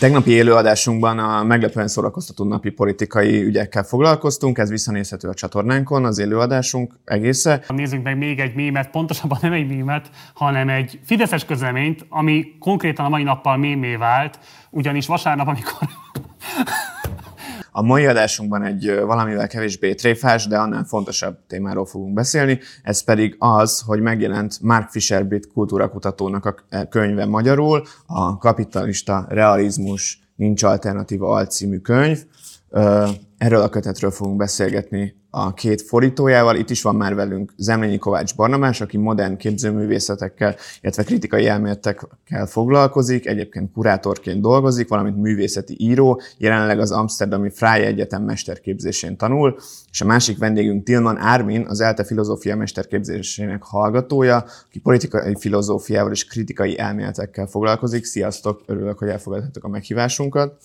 Tegnapi élőadásunkban a meglepően szórakoztató napi politikai ügyekkel foglalkoztunk, ez visszanézhető a csatornánkon, az élőadásunk egésze. Nézzünk meg még egy mémet, pontosabban nem egy mémet, hanem egy Fideszes közleményt, ami konkrétan a mai nappal mémé vált, ugyanis vasárnap, amikor a mai adásunkban egy valamivel kevésbé tréfás, de annál fontosabb témáról fogunk beszélni, ez pedig az, hogy megjelent Mark Fisher brit kultúrakutatónak a könyve magyarul, a Kapitalista Realizmus Nincs Alternatíva alcímű könyv. Erről a kötetről fogunk beszélgetni a két fordítójával. Itt is van már velünk Zemlényi Kovács Barnabás, aki modern képzőművészetekkel, illetve kritikai elméletekkel foglalkozik, egyébként kurátorként dolgozik, valamint művészeti író, jelenleg az Amsterdami Freie Egyetem mesterképzésén tanul, és a másik vendégünk Tilman Ármin, az ELTE filozófia mesterképzésének hallgatója, aki politikai filozófiával és kritikai elméletekkel foglalkozik. Sziasztok, örülök, hogy elfogadhatok a meghívásunkat.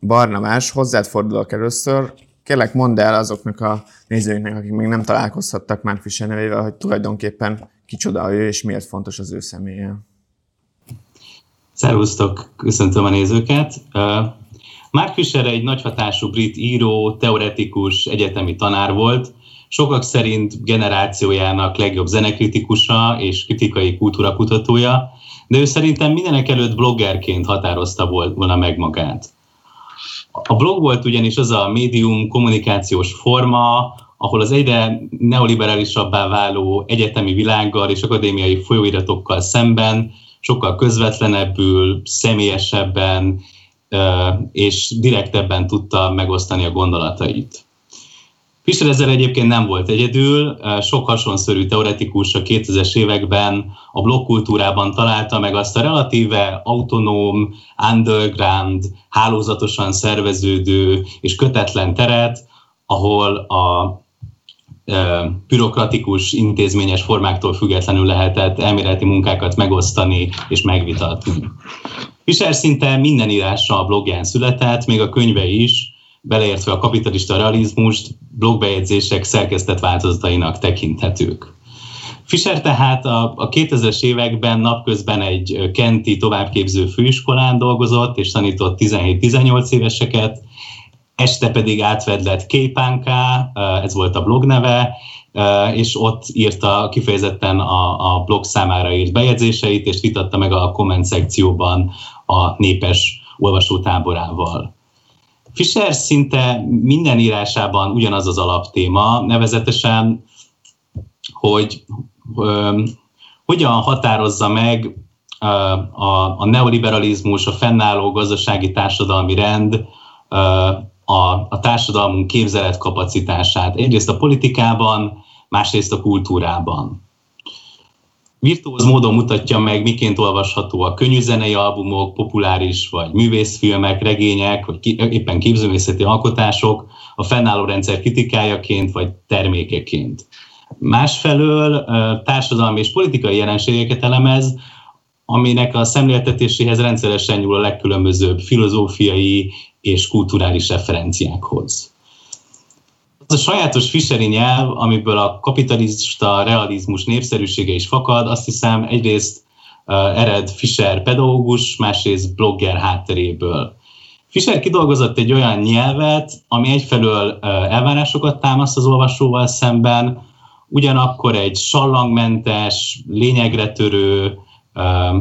Barnabás, hozzád fordulok először. Kérlek, mondd el azoknak a nézőinknek, akik még nem találkozhattak már Fischer nevével, hogy tulajdonképpen kicsoda ő, és miért fontos az ő személye. Szervusztok, köszöntöm a nézőket. Mark Fisher egy nagyhatású brit író, teoretikus, egyetemi tanár volt, sokak szerint generációjának legjobb zenekritikusa és kritikai kultúrakutatója, de ő szerintem mindenek előtt bloggerként határozta volna meg magát. A blog volt ugyanis az a médium, kommunikációs forma, ahol az egyre neoliberálisabbá váló egyetemi világgal és akadémiai folyóiratokkal szemben sokkal közvetlenebbül, személyesebben és direktebben tudta megosztani a gondolatait. Fischer ezzel egyébként nem volt egyedül, sok hasonszörű teoretikus a 2000-es években a blogkultúrában találta meg azt a relatíve autonóm, underground, hálózatosan szerveződő és kötetlen teret, ahol a bürokratikus, intézményes formáktól függetlenül lehetett elméleti munkákat megosztani és megvitatni. Fischer szinte minden írása a blogján született, még a könyve is, beleértve a kapitalista realizmust, blogbejegyzések szerkesztett változatainak tekinthetők. Fischer tehát a, a 2000-es években napközben egy kenti továbbképző főiskolán dolgozott, és tanított 17-18 éveseket, este pedig átvedlett Képánká, ez volt a blog neve, és ott írta kifejezetten a, a blog számára írt bejegyzéseit, és vitatta meg a komment szekcióban a népes olvasótáborával. Fischer szinte minden írásában ugyanaz az alaptéma, nevezetesen, hogy ö, hogyan határozza meg ö, a, a neoliberalizmus, a fennálló gazdasági társadalmi rend, ö, a, a társadalmunk képzelet kapacitását. Egyrészt a politikában, másrészt a kultúrában virtuóz módon mutatja meg, miként olvasható a könnyűzenei albumok, populáris vagy művészfilmek, regények, vagy ki, éppen képzőművészeti alkotások a fennálló rendszer kritikájaként vagy termékeként. Másfelől társadalmi és politikai jelenségeket elemez, aminek a szemléltetéséhez rendszeresen nyúl a legkülönbözőbb filozófiai és kulturális referenciákhoz az a sajátos Fischeri nyelv, amiből a kapitalista realizmus népszerűsége is fakad, azt hiszem egyrészt uh, ered Fischer pedagógus, másrészt blogger hátteréből. Fischer kidolgozott egy olyan nyelvet, ami egyfelől uh, elvárásokat támaszt az olvasóval szemben, ugyanakkor egy sallangmentes, lényegre törő, uh,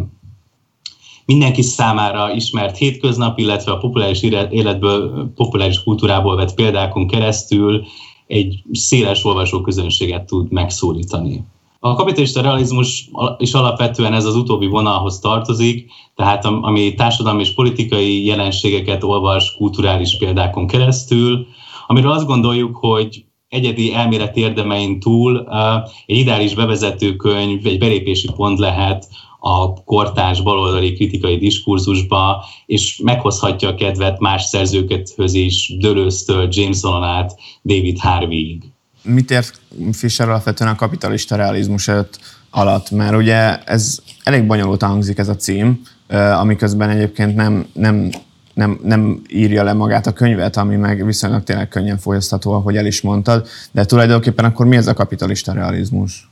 mindenki számára ismert hétköznap, illetve a populáris életből, populáris kultúrából vett példákon keresztül egy széles olvasóközönséget tud megszólítani. A kapitalista realizmus is alapvetően ez az utóbbi vonalhoz tartozik, tehát ami társadalmi és politikai jelenségeket olvas kulturális példákon keresztül, amiről azt gondoljuk, hogy egyedi elméleti érdemein túl egy ideális bevezetőkönyv, egy belépési pont lehet a kortárs baloldali kritikai diskurzusba, és meghozhatja a kedvet más szerzőkethöz is, Dölőztől, Jamesonon át, David Harveyig. Mit ért Fischer alapvetően a kapitalista realizmus alatt? Mert ugye ez elég bonyolult hangzik ez a cím, amiközben egyébként nem, nem nem, nem írja le magát a könyvet, ami meg viszonylag tényleg könnyen folyasztható, ahogy el is mondtad, de tulajdonképpen akkor mi ez a kapitalista realizmus?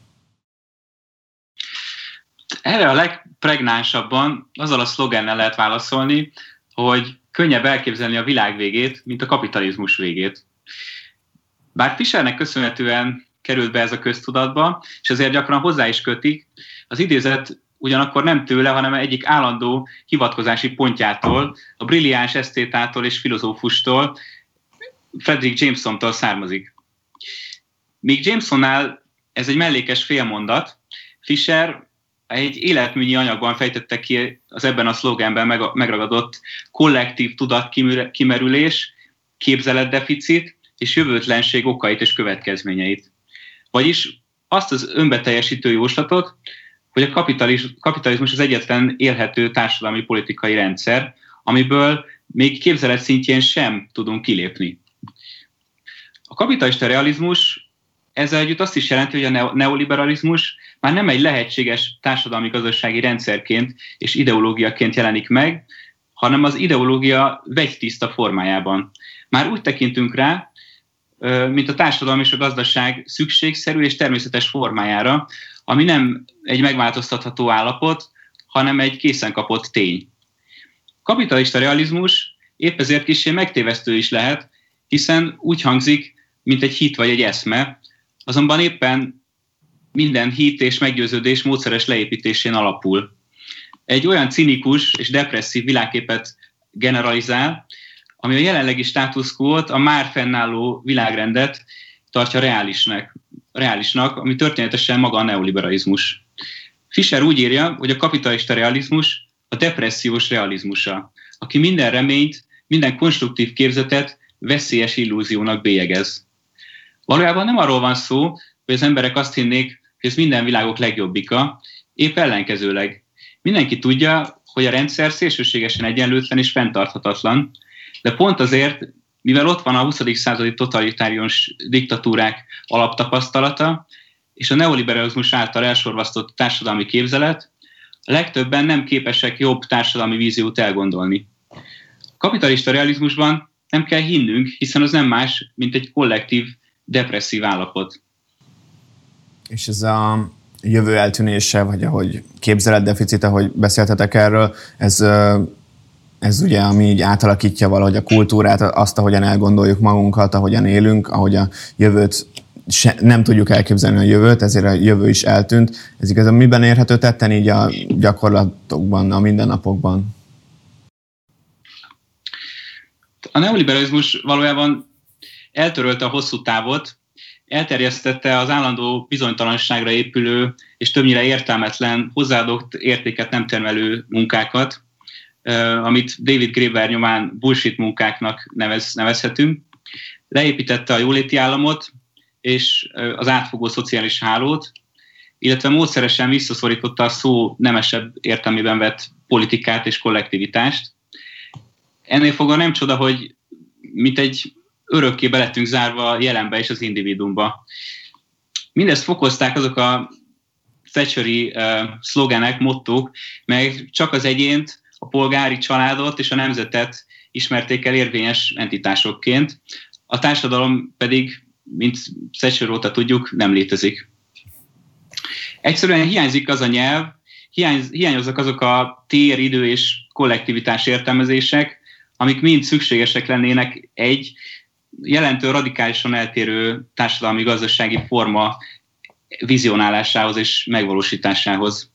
Erre a legpregnánsabban azzal a szlogennel lehet válaszolni, hogy könnyebb elképzelni a világ végét, mint a kapitalizmus végét. Bár Fischernek köszönhetően került be ez a köztudatba, és ezért gyakran hozzá is kötik, az idézet ugyanakkor nem tőle, hanem egyik állandó hivatkozási pontjától, a brilliáns esztétától és filozófustól, Frederick Jamesontól származik. Míg Jamesonnál ez egy mellékes félmondat, Fisher egy életműnyi anyagban fejtette ki az ebben a szlogenben megragadott kollektív tudat kimerülés, képzeletdeficit és jövőtlenség okait és következményeit. Vagyis azt az önbeteljesítő jóslatot, hogy a kapitalizmus az egyetlen élhető társadalmi politikai rendszer, amiből még képzelet szintjén sem tudunk kilépni. A kapitalista realizmus ezzel együtt azt is jelenti, hogy a neoliberalizmus már nem egy lehetséges társadalmi-gazdasági rendszerként és ideológiaként jelenik meg, hanem az ideológia vegytiszta formájában. Már úgy tekintünk rá, mint a társadalom és a gazdaság szükségszerű és természetes formájára, ami nem egy megváltoztatható állapot, hanem egy készen kapott tény. Kapitalista realizmus épp ezért kicsi megtévesztő is lehet, hiszen úgy hangzik, mint egy hit vagy egy eszme, azonban éppen minden hit és meggyőződés módszeres leépítésén alapul. Egy olyan cinikus és depresszív világképet generalizál, ami a jelenlegi státuszkót, a már fennálló világrendet tartja reálisnak, reálisnak, ami történetesen maga a neoliberalizmus. Fischer úgy írja, hogy a kapitalista realizmus a depressziós realizmusa, aki minden reményt, minden konstruktív képzetet veszélyes illúziónak bélyegez. Valójában nem arról van szó, hogy az emberek azt hinnék, hogy ez minden világok legjobbika, épp ellenkezőleg. Mindenki tudja, hogy a rendszer szélsőségesen egyenlőtlen és fenntarthatatlan, de pont azért, mivel ott van a 20. századi totalitárius diktatúrák alaptapasztalata, és a neoliberalizmus által elsorvasztott társadalmi képzelet, a legtöbben nem képesek jobb társadalmi víziót elgondolni. A kapitalista realizmusban nem kell hinnünk, hiszen az nem más, mint egy kollektív, depresszív állapot. És ez a jövő eltűnése, vagy ahogy képzeletdeficit, ahogy beszéltetek erről, ez ez ugye, ami így átalakítja valahogy a kultúrát, azt, ahogyan elgondoljuk magunkat, ahogyan élünk, ahogy a jövőt se, nem tudjuk elképzelni a jövőt, ezért a jövő is eltűnt. Ez igazán miben érhető tetten így a gyakorlatokban, a mindennapokban? A neoliberalizmus valójában eltörölte a hosszú távot, elterjesztette az állandó bizonytalanságra épülő és többnyire értelmetlen, hozzáadott értéket nem termelő munkákat, amit David Graeber nyomán bullshit munkáknak nevez, nevezhetünk. Leépítette a jóléti államot és az átfogó szociális hálót, illetve módszeresen visszaszorította a szó nemesebb értelmében vett politikát és kollektivitást. Ennél fogva nem csoda, hogy mint egy örökké belettünk zárva a jelenbe és az individumba. Mindezt fokozták azok a Thatcheri uh, szlogenek, mottók, meg csak az egyént, a polgári családot és a nemzetet ismerték el érvényes entitásokként, a társadalom pedig, mint Thatcher óta tudjuk, nem létezik. Egyszerűen hiányzik az a nyelv, hiányoznak azok a tér, idő és kollektivitás értelmezések, amik mind szükségesek lennének egy jelentő radikálisan eltérő társadalmi-gazdasági forma vizionálásához és megvalósításához.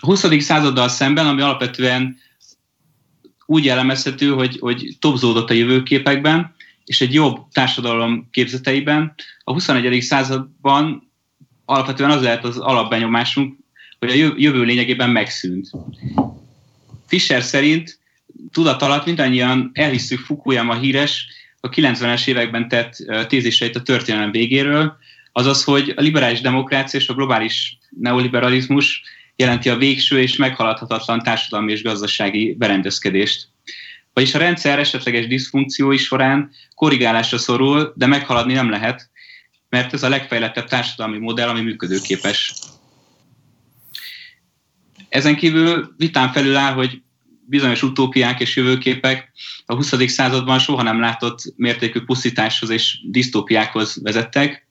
20. századdal szemben, ami alapvetően úgy jellemezhető, hogy, hogy topzódott a jövőképekben, és egy jobb társadalom képzeteiben, a 21. században alapvetően az lehet az alapbenyomásunk, hogy a jövő lényegében megszűnt. Fischer szerint tudat alatt mindannyian elhisszük Fukuyama híres, a 90-es években tett téziseit a történelem végéről, azaz, hogy a liberális demokrácia és a globális neoliberalizmus jelenti a végső és meghaladhatatlan társadalmi és gazdasági berendezkedést. Vagyis a rendszer esetleges diszfunkciói során korrigálásra szorul, de meghaladni nem lehet, mert ez a legfejlettebb társadalmi modell, ami működőképes. Ezen kívül vitán felül áll, hogy bizonyos utópiák és jövőképek a 20. században soha nem látott mértékű pusztításhoz és disztópiákhoz vezettek,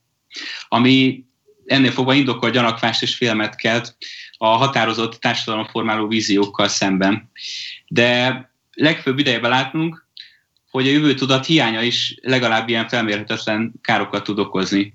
ami ennél fogva indokol gyanakvást és félmet kelt a határozott társadalomformáló víziókkal szemben. De legfőbb ideje belátnunk, hogy a jövő tudat hiánya is legalább ilyen felmérhetetlen károkat tud okozni.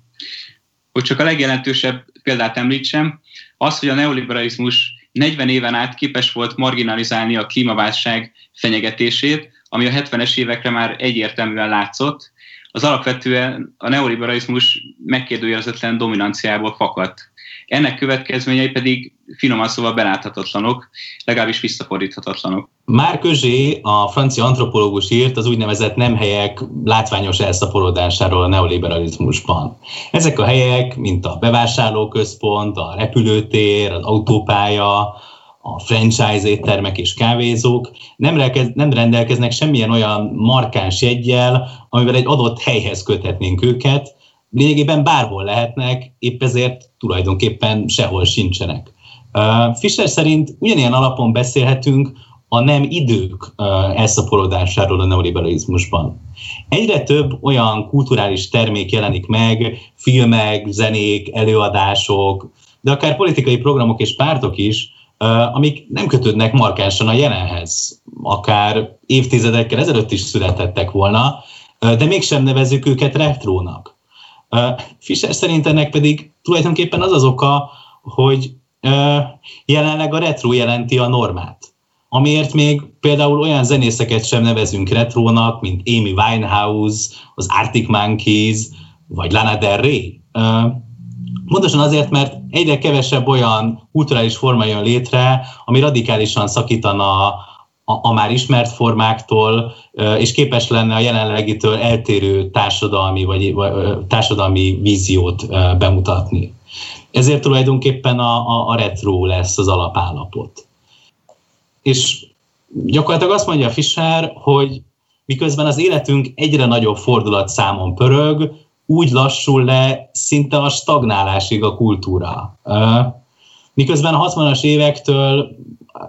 Hogy csak a legjelentősebb példát említsem, az, hogy a neoliberalizmus 40 éven át képes volt marginalizálni a klímaválság fenyegetését, ami a 70-es évekre már egyértelműen látszott, az alapvetően a neoliberalizmus megkérdőjelezetlen dominanciából fakadt. Ennek következményei pedig finoman szóval beláthatatlanok, legalábbis visszafordíthatatlanok. Már közé a francia antropológus írt az úgynevezett nem helyek látványos elszaporodásáról a neoliberalizmusban. Ezek a helyek, mint a bevásárlóközpont, a repülőtér, az autópálya, a franchise éttermek és kávézók nem, relkez, nem rendelkeznek semmilyen olyan markáns jegyel, amivel egy adott helyhez köthetnénk őket, lényegében bárhol lehetnek, épp ezért tulajdonképpen sehol sincsenek. Fischer szerint ugyanilyen alapon beszélhetünk a nem idők elszaporodásáról a neoliberalizmusban. Egyre több olyan kulturális termék jelenik meg, filmek, zenék, előadások, de akár politikai programok és pártok is, amik nem kötődnek markánsan a jelenhez, akár évtizedekkel ezelőtt is születettek volna, de mégsem nevezzük őket retrónak. Fischer szerint ennek pedig tulajdonképpen az az oka, hogy jelenleg a retro jelenti a normát. Amiért még például olyan zenészeket sem nevezünk retrónak, mint Amy Winehouse, az Arctic Monkeys, vagy Lana Del Rey. Pontosan azért, mert egyre kevesebb olyan kulturális forma jön létre, ami radikálisan szakítana a, a már ismert formáktól, és képes lenne a jelenlegitől eltérő társadalmi, vagy, társadalmi víziót bemutatni. Ezért tulajdonképpen a, a, a retro lesz az alapállapot. És gyakorlatilag azt mondja Fischer, hogy miközben az életünk egyre nagyobb fordulat számon pörög, úgy lassul le szinte a stagnálásig a kultúra. Miközben a 60-as évektől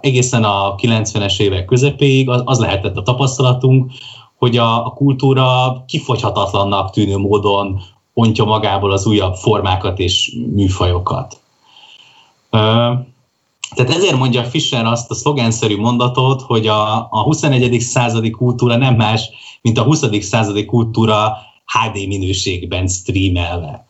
egészen a 90-es évek közepéig az, lehetett a tapasztalatunk, hogy a kultúra kifogyhatatlannak tűnő módon ontja magából az újabb formákat és műfajokat. Tehát ezért mondja Fischer azt a szlogenszerű mondatot, hogy a, a 21. századi kultúra nem más, mint a 20. századi kultúra HD minőségben streamelve.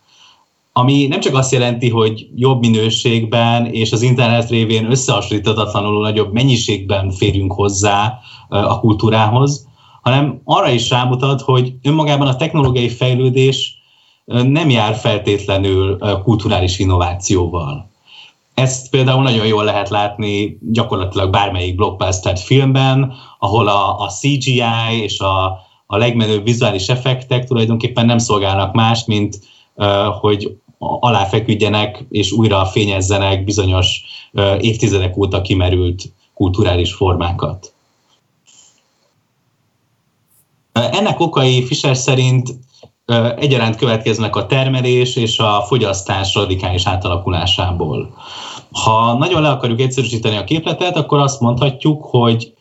Ami nem csak azt jelenti, hogy jobb minőségben és az internet révén összehasonlíthatatlanul nagyobb mennyiségben férjünk hozzá a kultúrához, hanem arra is rámutat, hogy önmagában a technológiai fejlődés nem jár feltétlenül kulturális innovációval. Ezt például nagyon jól lehet látni gyakorlatilag bármelyik blockbuster filmben, ahol a, a CGI és a, a legmenőbb vizuális effektek tulajdonképpen nem szolgálnak más, mint hogy aláfeküdjenek és újra fényezzenek bizonyos évtizedek óta kimerült kulturális formákat. Ennek okai Fischer szerint egyaránt következnek a termelés és a fogyasztás radikális átalakulásából. Ha nagyon le akarjuk egyszerűsíteni a képletet, akkor azt mondhatjuk, hogy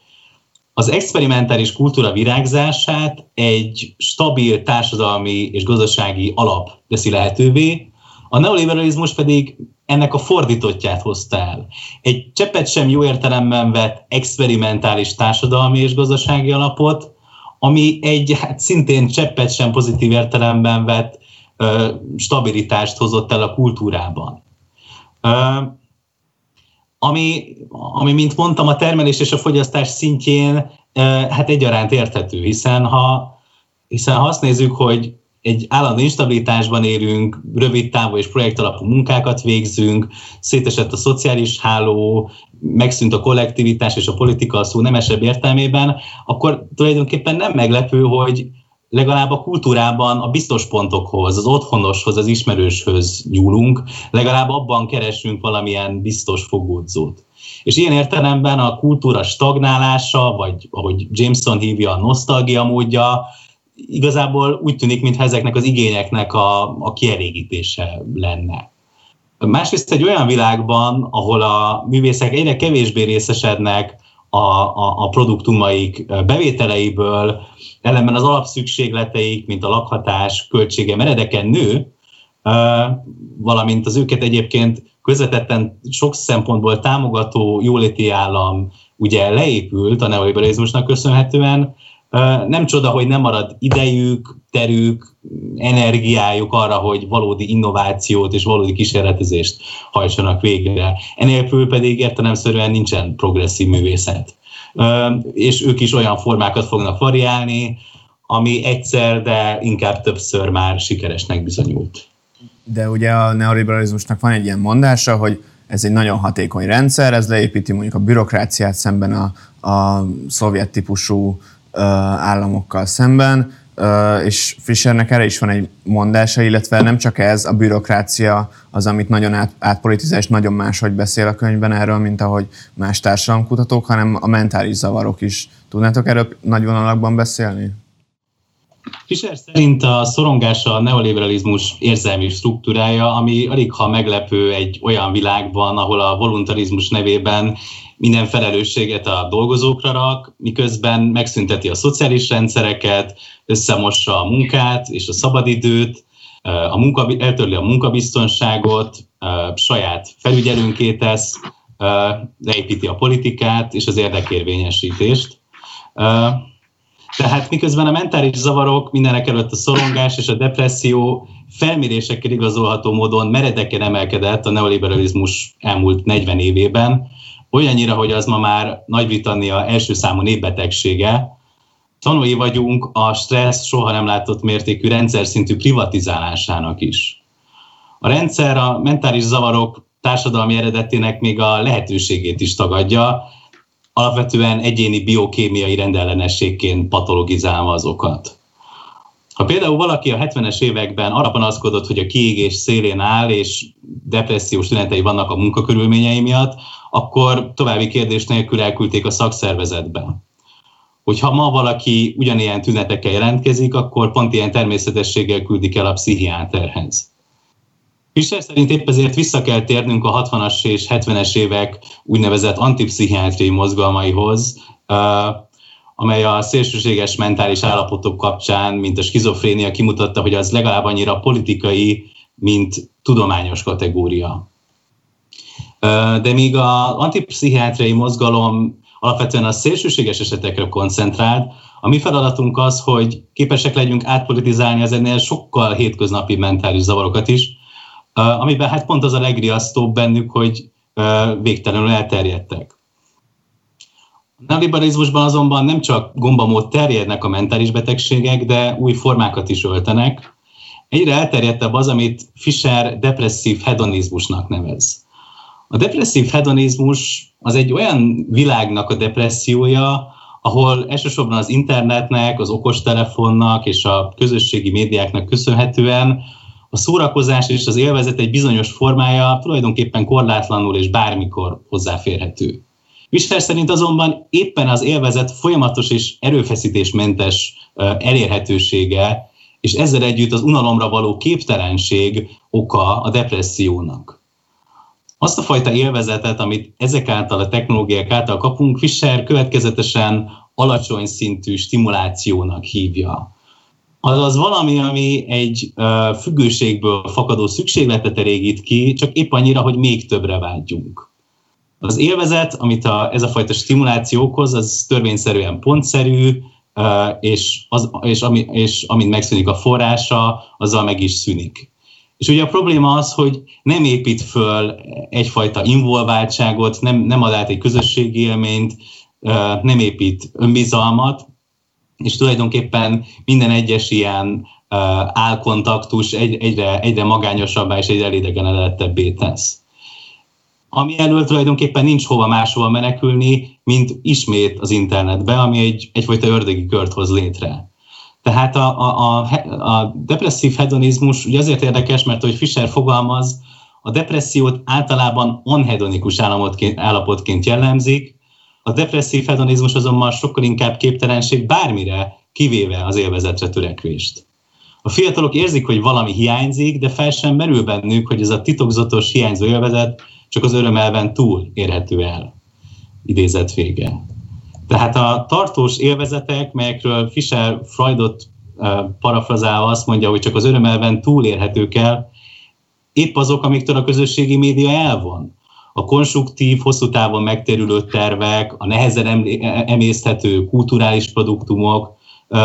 az experimentális kultúra virágzását egy stabil társadalmi és gazdasági alap teszi lehetővé, a neoliberalizmus pedig ennek a fordítottját hozta el. Egy cseppet sem jó értelemben vett experimentális társadalmi és gazdasági alapot, ami egy hát szintén cseppet sem pozitív értelemben vett ö, stabilitást hozott el a kultúrában. Ö, ami, ami, mint mondtam, a termelés és a fogyasztás szintjén hát egyaránt érthető, hiszen ha, hiszen ha azt nézzük, hogy egy állandó instabilitásban élünk, rövid távú és projektalapú munkákat végzünk, szétesett a szociális háló, megszűnt a kollektivitás és a politika a szó nemesebb értelmében, akkor tulajdonképpen nem meglepő, hogy legalább a kultúrában a biztos pontokhoz, az otthonoshoz, az ismerőshöz nyúlunk, legalább abban keresünk valamilyen biztos fogódzót. És ilyen értelemben a kultúra stagnálása, vagy ahogy Jameson hívja, a nosztalgia módja, igazából úgy tűnik, mintha ezeknek az igényeknek a, a kielégítése lenne. Másrészt egy olyan világban, ahol a művészek egyre kevésbé részesednek a, a, a produktumaik bevételeiből, ellenben az alapszükségleteik, mint a lakhatás költsége meredeken nő, valamint az őket egyébként közvetetten sok szempontból támogató jóléti állam ugye leépült a neoliberalizmusnak köszönhetően, nem csoda, hogy nem marad idejük, terük, energiájuk arra, hogy valódi innovációt és valódi kísérletezést hajtsanak végre. Enélkül pedig értelemszerűen nincsen progresszív művészet. És ők is olyan formákat fognak variálni, ami egyszer, de inkább többször már sikeresnek bizonyult. De ugye a neoliberalizmusnak van egy ilyen mondása, hogy ez egy nagyon hatékony rendszer, ez leépíti mondjuk a bürokráciát szemben a, a szovjet típusú államokkal szemben, és Fischernek erre is van egy mondása, illetve nem csak ez, a bürokrácia az, amit nagyon át, átpolitizál, és nagyon máshogy beszél a könyvben erről, mint ahogy más társadalomkutatók, hanem a mentális zavarok is. Tudnátok erről nagy vonalakban beszélni? Fischer szerint a szorongása a neoliberalizmus érzelmi struktúrája, ami alig ha meglepő egy olyan világban, ahol a voluntarizmus nevében minden felelősséget a dolgozókra rak, miközben megszünteti a szociális rendszereket, összemossa a munkát és a szabadidőt, a munka, eltörli a munkabiztonságot, saját felügyelőnké tesz, leépíti a politikát és az érdekérvényesítést. Tehát miközben a mentális zavarok, mindenek előtt a szorongás és a depresszió felmérésekkel igazolható módon meredeken emelkedett a neoliberalizmus elmúlt 40 évében, olyannyira, hogy az ma már Nagy-Britannia első számú népbetegsége. Tanúi vagyunk a stressz soha nem látott mértékű rendszer szintű privatizálásának is. A rendszer a mentális zavarok társadalmi eredetének még a lehetőségét is tagadja, alapvetően egyéni biokémiai rendellenességként patologizálva azokat. Ha például valaki a 70-es években arra panaszkodott, hogy a kiégés szélén áll, és depressziós tünetei vannak a munkakörülményei miatt, akkor további kérdés nélkül elküldték a szakszervezetbe. Hogyha ma valaki ugyanilyen tünetekkel jelentkezik, akkor pont ilyen természetességgel küldik el a pszichiáterhez. Fischer szerint épp ezért vissza kell térnünk a 60-as és 70-es évek úgynevezett antipszichiátriai mozgalmaihoz, amely a szélsőséges mentális állapotok kapcsán, mint a skizofrénia kimutatta, hogy az legalább annyira politikai, mint tudományos kategória. De míg az antipszichiátriai mozgalom alapvetően a szélsőséges esetekre koncentrált, a mi feladatunk az, hogy képesek legyünk átpolitizálni az ennél sokkal hétköznapi mentális zavarokat is, amiben hát pont az a legriasztóbb bennük, hogy végtelenül elterjedtek. A neoliberalizmusban azonban nem csak gombamód terjednek a mentális betegségek, de új formákat is öltenek. Egyre elterjedtebb az, amit Fischer depresszív hedonizmusnak nevez. A depresszív hedonizmus az egy olyan világnak a depressziója, ahol elsősorban az internetnek, az okostelefonnak és a közösségi médiáknak köszönhetően a szórakozás és az élvezet egy bizonyos formája tulajdonképpen korlátlanul és bármikor hozzáférhető. Visser szerint azonban éppen az élvezet folyamatos és erőfeszítésmentes elérhetősége, és ezzel együtt az unalomra való képtelenség oka a depressziónak. Azt a fajta élvezetet, amit ezek által a technológiák által kapunk, Fischer következetesen alacsony szintű stimulációnak hívja. Azaz valami, ami egy függőségből fakadó szükségletet elégít ki, csak épp annyira, hogy még többre vágyjunk. Az élvezet, amit a, ez a fajta stimuláció okoz, az törvényszerűen pontszerű, és, az, és, ami, és amint megszűnik a forrása, azzal meg is szűnik. És ugye a probléma az, hogy nem épít föl egyfajta involváltságot, nem, nem ad át egy közösségi élményt, nem épít önbizalmat, és tulajdonképpen minden egyes ilyen álkontaktus egyre, egyre magányosabbá és egyre elidegenedettebbé tesz. Ami elől tulajdonképpen nincs hova máshova menekülni, mint ismét az internetbe, ami egy, egyfajta ördögi kört hoz létre. Tehát a, a, a, a depresszív hedonizmus ugye azért érdekes, mert hogy Fischer fogalmaz, a depressziót általában állapotként, állapotként jellemzik, a depresszív hedonizmus azonban sokkal inkább képtelenség bármire, kivéve az élvezetre törekvést. A fiatalok érzik, hogy valami hiányzik, de fel sem merül bennük, hogy ez a titokzatos hiányzó élvezet csak az örömelven túl érhető el. Idézet vége. Tehát a tartós élvezetek, melyekről Fischer Freudot parafrazálva azt mondja, hogy csak az örömelven túl érhetők el, épp azok, amiktől a közösségi média elvon. A konstruktív, hosszú távon megtérülő tervek, a nehezen emészthető kulturális produktumok,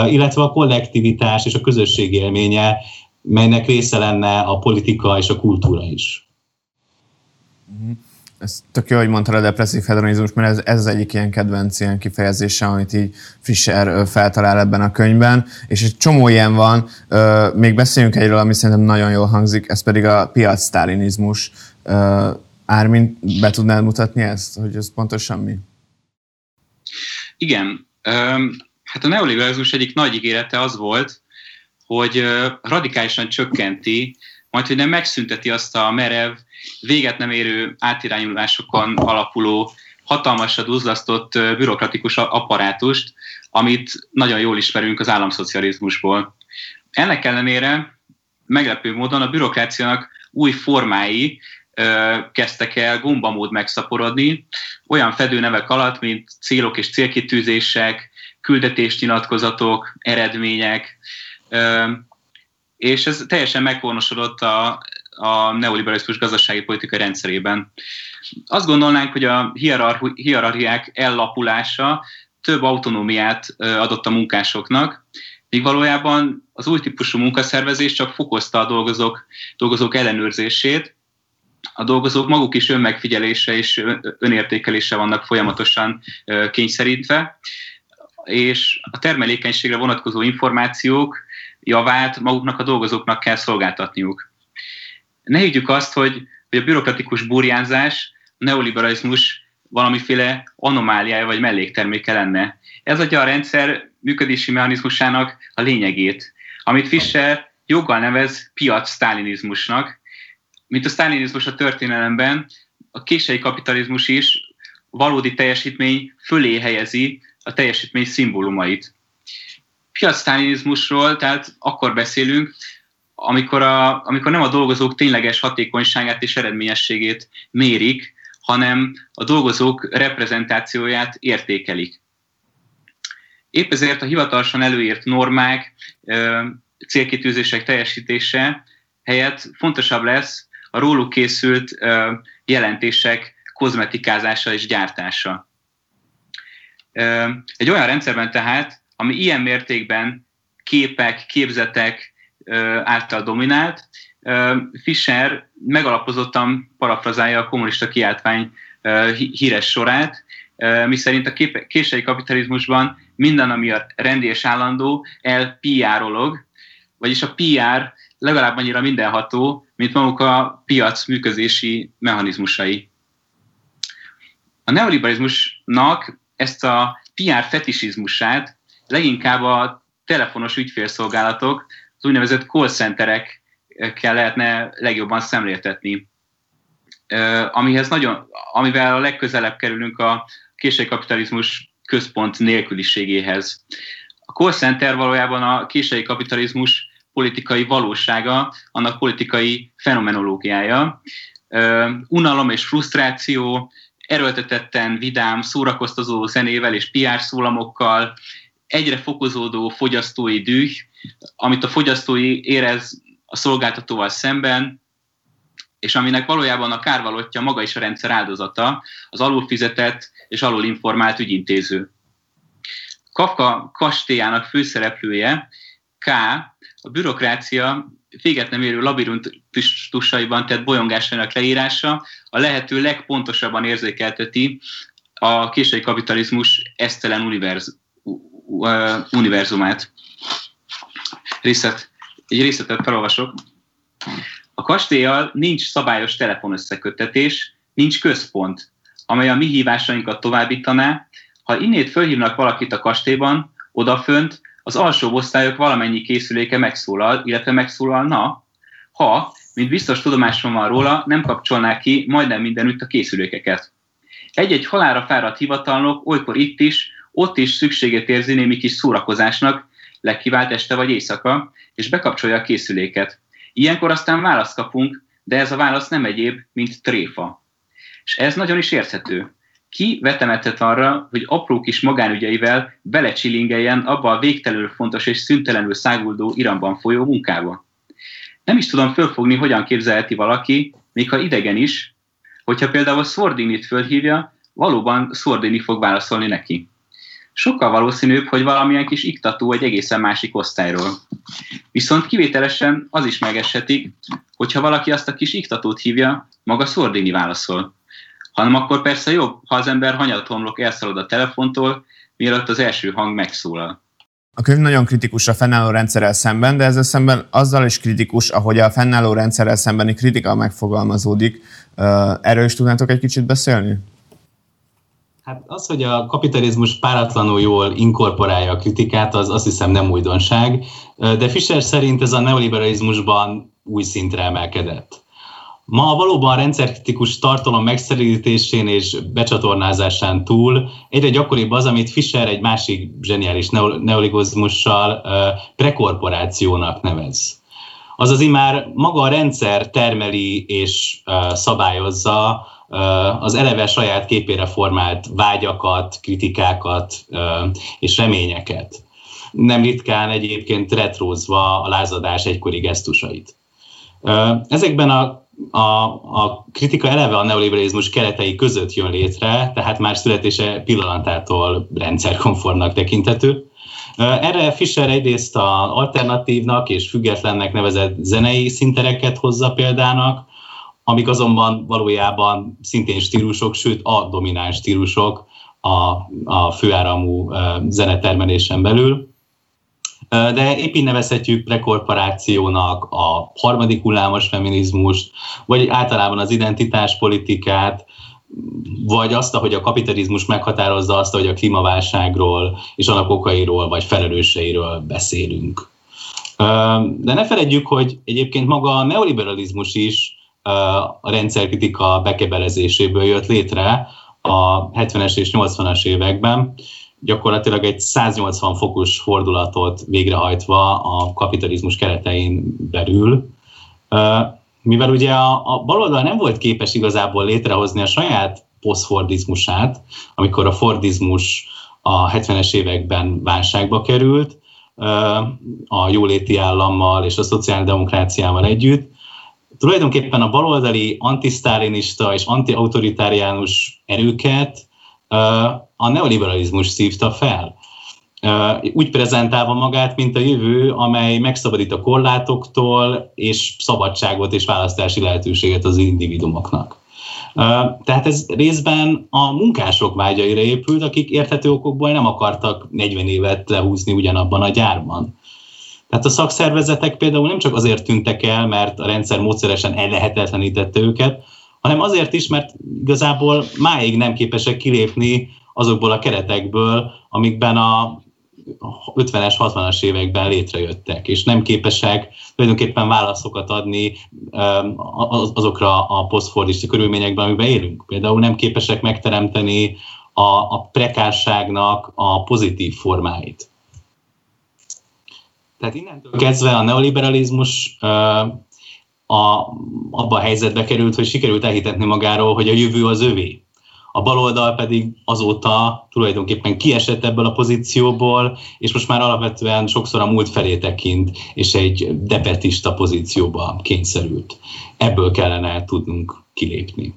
illetve a kollektivitás és a közösség élménye, melynek része lenne a politika és a kultúra is. Mm-hmm ez tök jó, hogy mondtad a depresszív hedonizmus, mert ez, ez az egyik ilyen kedvenc ilyen kifejezése, amit így Fischer feltalál ebben a könyvben, és egy csomó ilyen van. Még beszéljünk egyről, ami szerintem nagyon jól hangzik, ez pedig a piac sztálinizmus. Ármin, be tudnád mutatni ezt, hogy ez pontosan mi? Igen. Hát a neoliberalizmus egyik nagy ígérete az volt, hogy radikálisan csökkenti, majd hogy nem megszünteti azt a merev, véget nem érő átirányulásokon alapuló, hatalmasra duzzasztott bürokratikus apparátust, amit nagyon jól ismerünk az államszocializmusból. Ennek ellenére meglepő módon a bürokráciának új formái ö, kezdtek el gombamód megszaporodni, olyan fedőnevek alatt, mint célok és célkitűzések, küldetésnyilatkozatok, eredmények, ö, és ez teljesen meghonosodott a, a neoliberalizmus gazdasági politikai rendszerében. Azt gondolnánk, hogy a hierarchiák ellapulása több autonómiát adott a munkásoknak, míg valójában az új típusú munkaszervezés csak fokozta a dolgozók, dolgozók ellenőrzését, a dolgozók maguk is önmegfigyelése és önértékelése vannak folyamatosan kényszerítve, és a termelékenységre vonatkozó információk javát maguknak a dolgozóknak kell szolgáltatniuk ne higgyük azt, hogy, hogy a bürokratikus burjánzás, a neoliberalizmus valamiféle anomáliája vagy mellékterméke lenne. Ez adja a rendszer működési mechanizmusának a lényegét, amit Fischer joggal nevez piac sztálinizmusnak, mint a sztálinizmus a történelemben, a késői kapitalizmus is valódi teljesítmény fölé helyezi a teljesítmény szimbólumait. Piac sztálinizmusról, tehát akkor beszélünk, amikor, a, amikor nem a dolgozók tényleges hatékonyságát és eredményességét mérik, hanem a dolgozók reprezentációját értékelik. Épp ezért a hivatalosan előírt normák, célkitűzések teljesítése helyett fontosabb lesz a róluk készült jelentések kozmetikázása és gyártása. Egy olyan rendszerben tehát, ami ilyen mértékben képek, képzetek, által dominált. Fischer megalapozottan parafrazálja a kommunista kiáltvány híres sorát, miszerint a késői kapitalizmusban minden, ami a rendi és állandó, el PR-olog, vagyis a PR legalább annyira mindenható, mint maguk a piac működési mechanizmusai. A neoliberalizmusnak ezt a PR fetisizmusát leginkább a telefonos ügyfélszolgálatok, az úgynevezett call centerekkel lehetne legjobban szemléltetni. Amihez nagyon, amivel a legközelebb kerülünk a kapitalizmus központ nélküliségéhez. A call center valójában a kapitalizmus politikai valósága, annak politikai fenomenológiája. Unalom és frusztráció, erőltetetten vidám, szórakoztató zenével és PR szólamokkal, egyre fokozódó fogyasztói düh, amit a fogyasztói érez a szolgáltatóval szemben, és aminek valójában a kárvalotja maga is a rendszer áldozata, az alulfizetett és alulinformált ügyintéző. Kafka kastélyának főszereplője, K, a bürokrácia véget nem érő labirintusaiban tett bolyongásainak leírása a lehető legpontosabban érzékelteti a késői kapitalizmus esztelen univerz, univerzumát részlet, egy részletet felolvasok. A kastélyal nincs szabályos telefonösszeköttetés, nincs központ, amely a mi hívásainkat továbbítaná. Ha innét fölhívnak valakit a kastélyban, odafönt az alsó osztályok valamennyi készüléke megszólal, illetve megszólalna, ha, mint biztos tudomásom van róla, nem kapcsolnák ki majdnem mindenütt a készülékeket. Egy-egy halára fáradt hivatalnok olykor itt is, ott is szükséget érzi némi kis szórakozásnak, legkivált este vagy éjszaka, és bekapcsolja a készüléket. Ilyenkor aztán választ kapunk, de ez a válasz nem egyéb, mint tréfa. És ez nagyon is érthető. Ki vetemethet arra, hogy apró kis magánügyeivel belecsilingeljen abba a végtelenül fontos és szüntelenül száguldó iramban folyó munkába? Nem is tudom fölfogni, hogyan képzelheti valaki, még ha idegen is, hogyha például Swordinit fölhívja, valóban Swordini fog válaszolni neki. Sokkal valószínűbb, hogy valamilyen kis iktató egy egészen másik osztályról. Viszont kivételesen az is megeshetik, hogyha valaki azt a kis iktatót hívja, maga Swordini válaszol. Hanem akkor persze jobb, ha az ember hanyatomlok elszalad a telefontól, mielőtt az első hang megszólal. A könyv nagyon kritikus a fennálló rendszerrel szemben, de ezzel szemben azzal is kritikus, ahogy a fennálló rendszerrel szembeni kritika megfogalmazódik. Erről is tudnátok egy kicsit beszélni? Hát az, hogy a kapitalizmus páratlanul jól inkorporálja a kritikát, az azt hiszem nem újdonság, de Fischer szerint ez a neoliberalizmusban új szintre emelkedett. Ma valóban rendszerkritikus tartalom megszerítésén és becsatornázásán túl egyre gyakoribb az, amit Fischer egy másik zseniális neoligozmussal prekorporációnak nevez. Azaz imár maga a rendszer termeli és szabályozza az eleve saját képére formált vágyakat, kritikákat és reményeket. Nem ritkán egyébként retrózva a lázadás egykori gesztusait. Ezekben a a, a kritika eleve a neoliberalizmus keretei között jön létre, tehát már születése pillanatától rendszerkonformnak tekintető. Erre Fischer egyrészt a alternatívnak és függetlennek nevezett zenei szintereket hozza példának, amik azonban valójában szintén stílusok, sőt a domináns stílusok a, a főáramú zenetermelésen belül. De épp így nevezhetjük prekorporációnak a harmadik hullámos feminizmust, vagy általában az identitáspolitikát, vagy azt, hogy a kapitalizmus meghatározza azt, hogy a klímaválságról és annak okairól vagy felelőseiről beszélünk. De ne feledjük, hogy egyébként maga a neoliberalizmus is a rendszerkritika bekebelezéséből jött létre a 70-es és 80-as években, gyakorlatilag egy 180 fokos fordulatot végrehajtva a kapitalizmus keretein belül. Mivel ugye a, a baloldal nem volt képes igazából létrehozni a saját posztfordizmusát, amikor a fordizmus a 70-es években válságba került, a jóléti állammal és a szociáldemokráciával együtt, tulajdonképpen a baloldali antisztálinista és antiautoritáriánus erőket a neoliberalizmus szívta fel. Úgy prezentálva magát, mint a jövő, amely megszabadít a korlátoktól, és szabadságot és választási lehetőséget az individumoknak. Tehát ez részben a munkások vágyaira épült, akik érthető okokból nem akartak 40 évet lehúzni ugyanabban a gyárban. Tehát a szakszervezetek például nem csak azért tűntek el, mert a rendszer módszeresen ellehetetlenítette őket, hanem azért is, mert igazából máig nem képesek kilépni azokból a keretekből, amikben a 50-es, 60-as években létrejöttek, és nem képesek tulajdonképpen válaszokat adni azokra a posztfordisti körülményekben, amiben élünk. Például nem képesek megteremteni a, a prekárságnak a pozitív formáit. Tehát innentől kezdve a neoliberalizmus a, abba a helyzetbe került, hogy sikerült elhitetni magáról, hogy a jövő az övé. A baloldal pedig azóta tulajdonképpen kiesett ebből a pozícióból, és most már alapvetően sokszor a múlt felé tekint, és egy depetista pozícióba kényszerült. Ebből kellene tudnunk kilépni.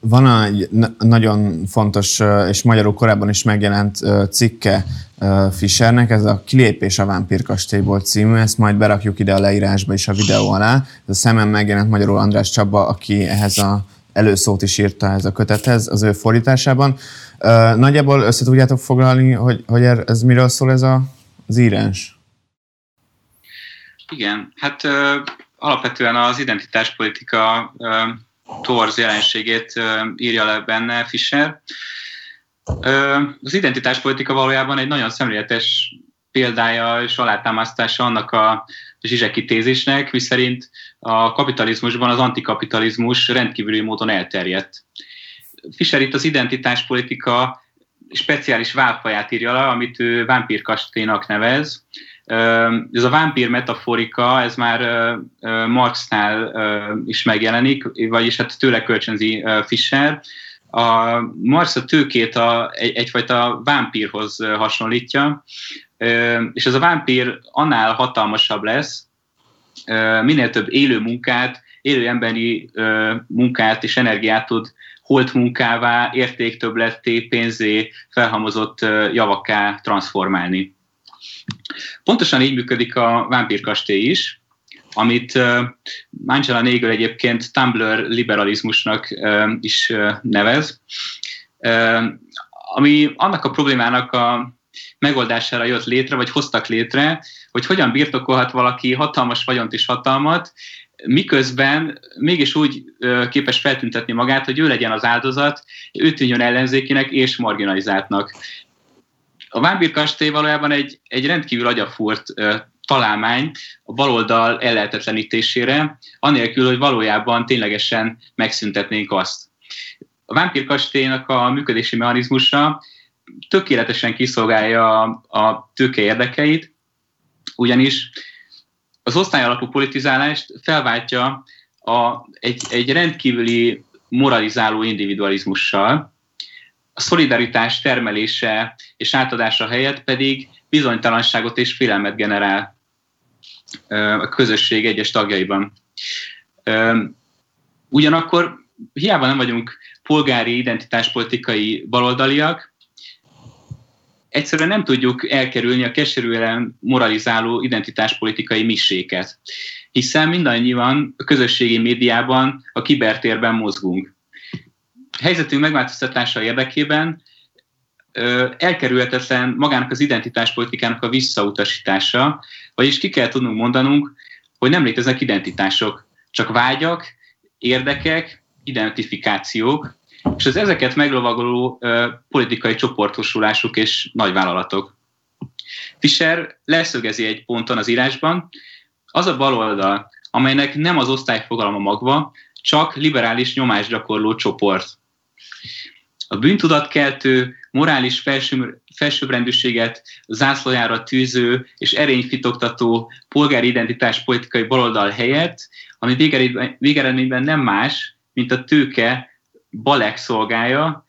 Van egy nagyon fontos, és magyarul korábban is megjelent cikke Fischernek, ez a Kilépés a Vámpírkastélyból című, ezt majd berakjuk ide a leírásba is a videó alá. Ez a szemem megjelent magyarul András Csaba, aki ehhez a előszót is írta ez a kötethez, az ő fordításában. Nagyjából össze tudjátok foglalni, hogy, hogy er, ez miről szól ez a, az írás? Igen, hát alapvetően az identitáspolitika torz jelenségét írja le benne Fischer. Az identitáspolitika valójában egy nagyon szemléletes példája és alátámasztása annak a zsizseki tézisnek, miszerint a kapitalizmusban az antikapitalizmus rendkívüli módon elterjedt. Fischer itt az identitáspolitika speciális válfaját írja le, amit ő vámpírkastélynak nevez, ez a vámpír metaforika, ez már Marxnál is megjelenik, vagyis hát tőle kölcsönzi Fischer. A Marx a tőkét a, egy, egyfajta vámpírhoz hasonlítja, és ez a vámpír annál hatalmasabb lesz, minél több élő munkát, élő emberi munkát és energiát tud holt munkává, értéktöbletté, pénzé, felhamozott javakká transformálni. Pontosan így működik a vámpírkastély is, amit uh, Angela Nagel egyébként Tumblr liberalizmusnak uh, is uh, nevez, uh, ami annak a problémának a megoldására jött létre, vagy hoztak létre, hogy hogyan birtokolhat valaki hatalmas vagyont és hatalmat, miközben mégis úgy képes feltüntetni magát, hogy ő legyen az áldozat, ő tűnjön ellenzékinek és marginalizáltnak. A Vámbír valójában egy, egy rendkívül agyafúrt találmány a baloldal ellehetetlenítésére, anélkül, hogy valójában ténylegesen megszüntetnénk azt. A Vámpír a működési mechanizmusa tökéletesen kiszolgálja a, a tőke érdekeit, ugyanis az osztályalapú politizálást felváltja a, egy, egy rendkívüli moralizáló individualizmussal, a szolidaritás termelése és átadása helyett pedig bizonytalanságot és félelmet generál a közösség egyes tagjaiban. Ugyanakkor hiába nem vagyunk polgári identitáspolitikai baloldaliak, egyszerűen nem tudjuk elkerülni a keserűen moralizáló identitáspolitikai misséket, hiszen mindannyian a közösségi médiában, a kibertérben mozgunk. Helyzetünk megváltoztatása érdekében elkerülhetetlen magának az identitáspolitikának a visszautasítása, vagyis ki kell tudnunk mondanunk, hogy nem léteznek identitások, csak vágyak, érdekek, identifikációk, és az ezeket meglovagoló politikai csoportosulások és nagyvállalatok. Fischer leszögezi egy ponton az írásban, az a baloldal, amelynek nem az osztályfogalma magva, csak liberális nyomásgyakorló csoport. A bűntudatkeltő, morális felső, felsőbbrendűséget zászlójára tűző és erényfitoktató polgári identitás politikai baloldal helyett, ami végeredményben nem más, mint a tőke balek szolgálja,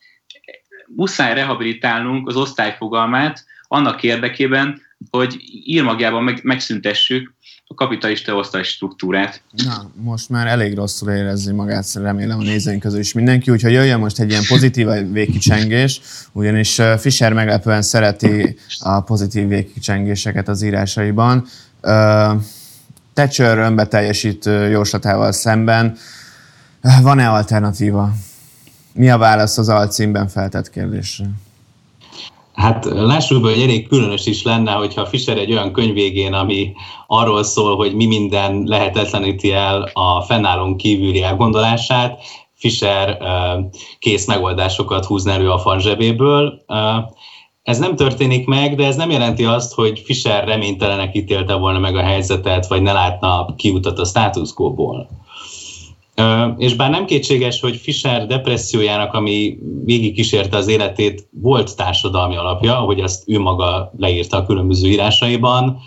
muszáj rehabilitálnunk az osztályfogalmát annak érdekében, hogy írmagjában meg, megszüntessük a kapitalista osztály struktúrát. Na, most már elég rosszul érezi magát, remélem a nézőink közül is mindenki, úgyhogy jöjjön most egy ilyen pozitív végkicsengés, ugyanis Fischer meglepően szereti a pozitív végkicsengéseket az írásaiban. Thatcher önbeteljesítő jóslatával szemben van-e alternatíva? Mi a válasz az alcímben feltett kérdésre? Hát lássuk be, hogy elég különös is lenne, hogyha Fischer egy olyan könyv végén, ami arról szól, hogy mi minden lehetetleníti el a fennállón kívüli elgondolását, Fischer kész megoldásokat húzna elő a fan zsebéből. Ez nem történik meg, de ez nem jelenti azt, hogy Fischer reménytelenek ítélte volna meg a helyzetet, vagy ne látna kiutat a status. És bár nem kétséges, hogy Fischer depressziójának, ami végig kísérte az életét, volt társadalmi alapja, ahogy azt ő maga leírta a különböző írásaiban,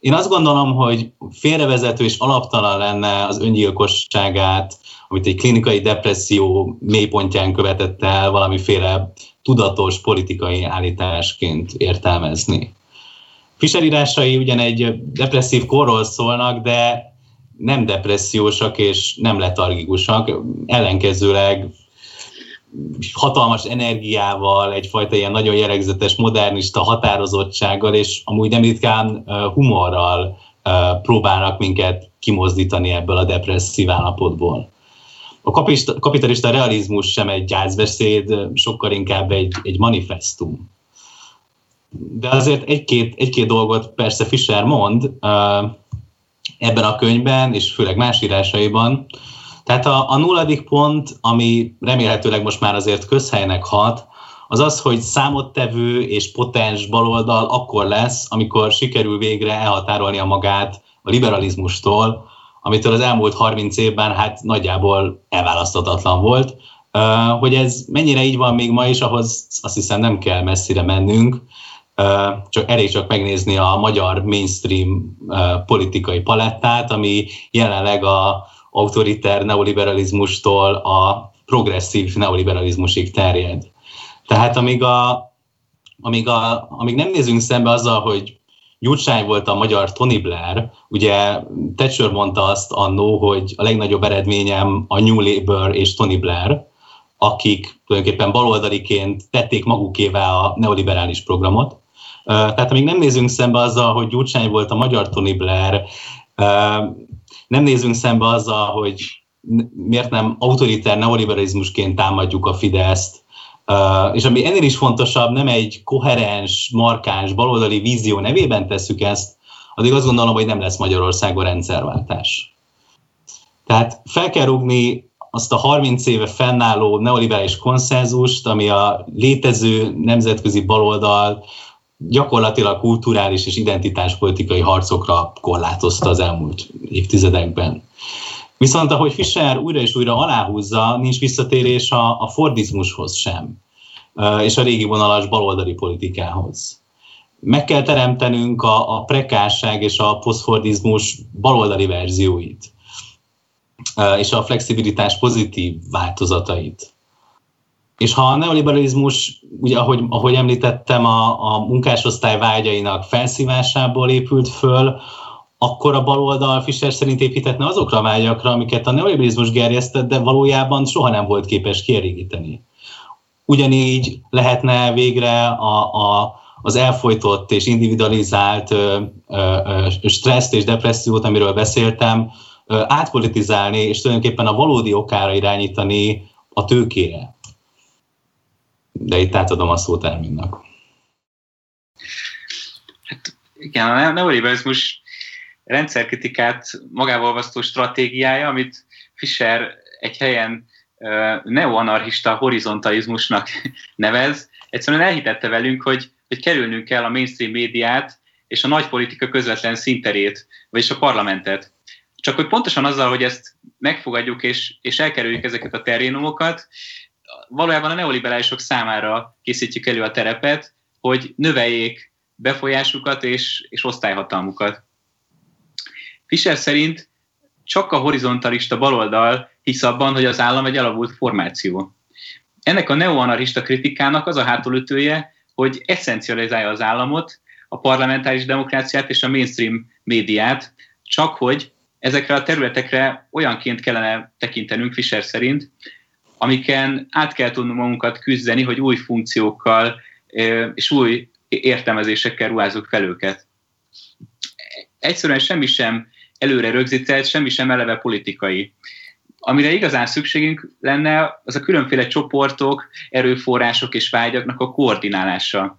én azt gondolom, hogy félrevezető és alaptalan lenne az öngyilkosságát, amit egy klinikai depresszió mélypontján követett el valamiféle tudatos politikai állításként értelmezni. Fischer írásai ugyan egy depresszív korról szólnak, de nem depressziósak és nem letargikusak, ellenkezőleg hatalmas energiával, egyfajta ilyen nagyon jellegzetes modernista határozottsággal, és amúgy nem ritkán humorral próbálnak minket kimozdítani ebből a depresszív állapotból. A kapitalista realizmus sem egy gyászbeszéd, sokkal inkább egy, egy manifestum. De azért egy-két, egy-két dolgot persze Fischer mond, ebben a könyvben, és főleg más írásaiban. Tehát a, a nulladik pont, ami remélhetőleg most már azért közhelynek hat, az az, hogy számottevő és potens baloldal akkor lesz, amikor sikerül végre elhatárolnia magát a liberalizmustól, amitől az elmúlt 30 évben hát nagyjából elválaszthatatlan volt. Hogy ez mennyire így van még ma is, ahhoz azt hiszem nem kell messzire mennünk csak elég csak megnézni a magyar mainstream politikai palettát, ami jelenleg a autoriter neoliberalizmustól a progresszív neoliberalizmusig terjed. Tehát amíg, a, amíg, a, amíg nem nézünk szembe azzal, hogy Gyurcsány volt a magyar Tony Blair, ugye Thatcher mondta azt annó, hogy a legnagyobb eredményem a New Labour és Tony Blair, akik tulajdonképpen baloldaliként tették magukévá a neoliberális programot. Tehát amíg nem nézünk szembe azzal, hogy Gyurcsány volt a magyar Tony Blair, nem nézünk szembe azzal, hogy miért nem autoritár neoliberalizmusként támadjuk a Fideszt, és ami ennél is fontosabb, nem egy koherens, markáns, baloldali vízió nevében tesszük ezt, addig azt gondolom, hogy nem lesz Magyarországon rendszerváltás. Tehát fel kell rúgni azt a 30 éve fennálló neoliberális konszenzust, ami a létező nemzetközi baloldal gyakorlatilag kulturális és identitáspolitikai harcokra korlátozta az elmúlt évtizedekben. Viszont ahogy Fischer újra és újra aláhúzza, nincs visszatérés a, a fordizmushoz sem, és a régi vonalas baloldali politikához. Meg kell teremtenünk a, a prekárság és a posztfordizmus baloldali verzióit, és a flexibilitás pozitív változatait. És ha a neoliberalizmus, ugye ahogy, ahogy említettem, a, a munkásosztály vágyainak felszívásából épült föl, akkor a baloldal Fischer szerint építetne azokra a vágyakra, amiket a neoliberalizmus gerjesztett, de valójában soha nem volt képes kielégíteni. Ugyanígy lehetne végre a, a, az elfolytott és individualizált ö, ö, stresszt és depressziót, amiről beszéltem, ö, átpolitizálni, és tulajdonképpen a valódi okára irányítani a tőkére. De itt átadom a szót Erminnak. Hát igen, a neoliberalizmus rendszerkritikát magával olvasztó stratégiája, amit Fischer egy helyen neoanarchista horizontalizmusnak nevez, egyszerűen elhitette velünk, hogy, hogy kerülnünk kell a mainstream médiát és a nagy politika közvetlen szinterét, vagyis a parlamentet. Csak hogy pontosan azzal, hogy ezt megfogadjuk és, és elkerüljük ezeket a terénumokat, valójában a neoliberálisok számára készítjük elő a terepet, hogy növeljék befolyásukat és, és osztályhatalmukat. Fischer szerint csak a horizontalista baloldal hisz abban, hogy az állam egy elavult formáció. Ennek a neoanarista kritikának az a hátulütője, hogy eszencializálja az államot, a parlamentáris demokráciát és a mainstream médiát, csak hogy ezekre a területekre olyanként kellene tekintenünk Fischer szerint, amiken át kell tudnunk magunkat küzdeni, hogy új funkciókkal és új értelmezésekkel ruházzuk fel őket. Egyszerűen semmi sem előre rögzített, semmi sem eleve politikai. Amire igazán szükségünk lenne, az a különféle csoportok, erőforrások és vágyaknak a koordinálása.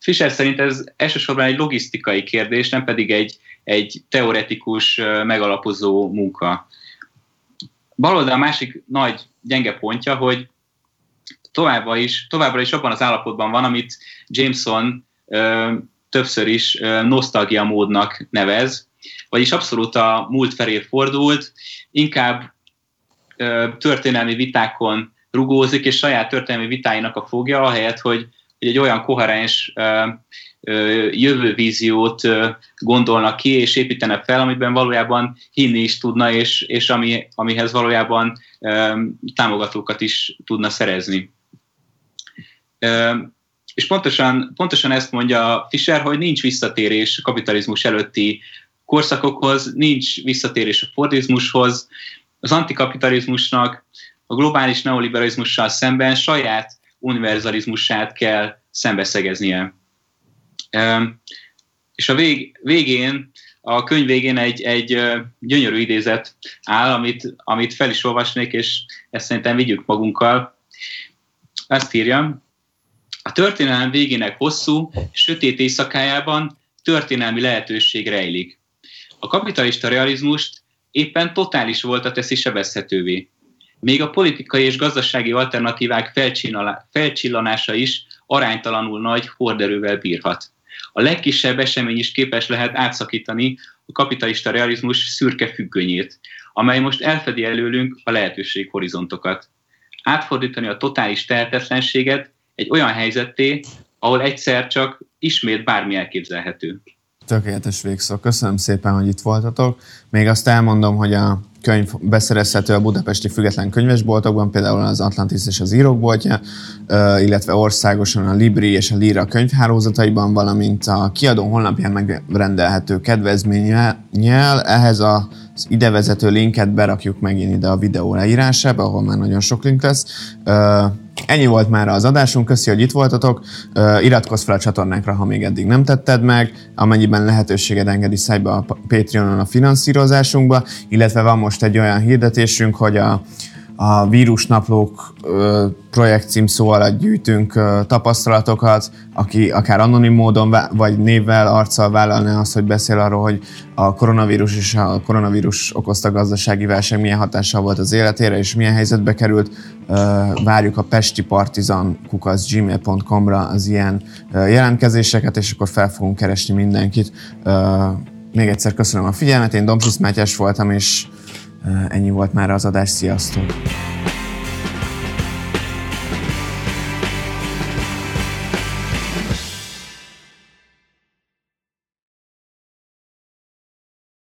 Fischer szerint ez elsősorban egy logisztikai kérdés, nem pedig egy, egy teoretikus, megalapozó munka. Baloldal a másik nagy gyenge pontja, hogy továbbra is, továbbra is abban az állapotban van, amit Jameson ö, többször is ö, nosztalgia módnak nevez, vagyis abszolút a múlt felé fordult, inkább ö, történelmi vitákon rugózik, és saját történelmi vitáinak a fogja, ahelyett, hogy, hogy egy olyan koherens ö, jövővíziót gondolnak ki, és építene fel, amiben valójában hinni is tudna, és, és ami, amihez valójában támogatókat is tudna szerezni. És pontosan, pontosan ezt mondja Fischer, hogy nincs visszatérés kapitalizmus előtti korszakokhoz, nincs visszatérés a fordizmushoz, az antikapitalizmusnak a globális neoliberalizmussal szemben saját univerzalizmusát kell szembeszegeznie. És a vég, végén, a könyv végén egy, egy gyönyörű idézet áll, amit, amit fel is olvasnék, és ezt szerintem vigyük magunkkal. Ezt írja, a történelem végének hosszú, sötét éjszakájában történelmi lehetőség rejlik. A kapitalista realizmust éppen totális volt a teszi sebezhetővé. Még a politikai és gazdasági alternatívák felcsillanása is aránytalanul nagy horderővel bírhat. A legkisebb esemény is képes lehet átszakítani a kapitalista realizmus szürke függönyét, amely most elfedi előlünk a lehetőség horizontokat. Átfordítani a totális tehetetlenséget egy olyan helyzetté, ahol egyszer csak ismét bármi elképzelhető. Tökéletes végszó. Köszönöm szépen, hogy itt voltatok. Még azt elmondom, hogy a könyv beszerezhető a budapesti független könyvesboltokban, például az Atlantis és az Írókboltja, illetve országosan a Libri és a Lira könyvhálózataiban, valamint a kiadó honlapján megrendelhető kedvezménnyel. Ehhez a az idevezető linket berakjuk megint ide a videó leírásába, ahol már nagyon sok link lesz. Ennyi volt már az adásunk, köszi, hogy itt voltatok. Iratkozz fel a csatornánkra, ha még eddig nem tetted meg. Amennyiben lehetőséged engedi, szállj be a Patreonon a finanszírozásunkba, illetve van most egy olyan hirdetésünk, hogy a a vírusnaplók projekt címszó alatt gyűjtünk tapasztalatokat, aki akár anonim módon vagy névvel, arccal vállalná azt, hogy beszél arról, hogy a koronavírus és a koronavírus okozta gazdasági válság milyen hatással volt az életére, és milyen helyzetbe került. Várjuk a Pesti Partizan gmail.com-ra az ilyen jelentkezéseket, és akkor fel fogunk keresni mindenkit. Még egyszer köszönöm a figyelmet, én Domsusz Mátyás voltam, és Ennyi volt már az adás, sziasztok!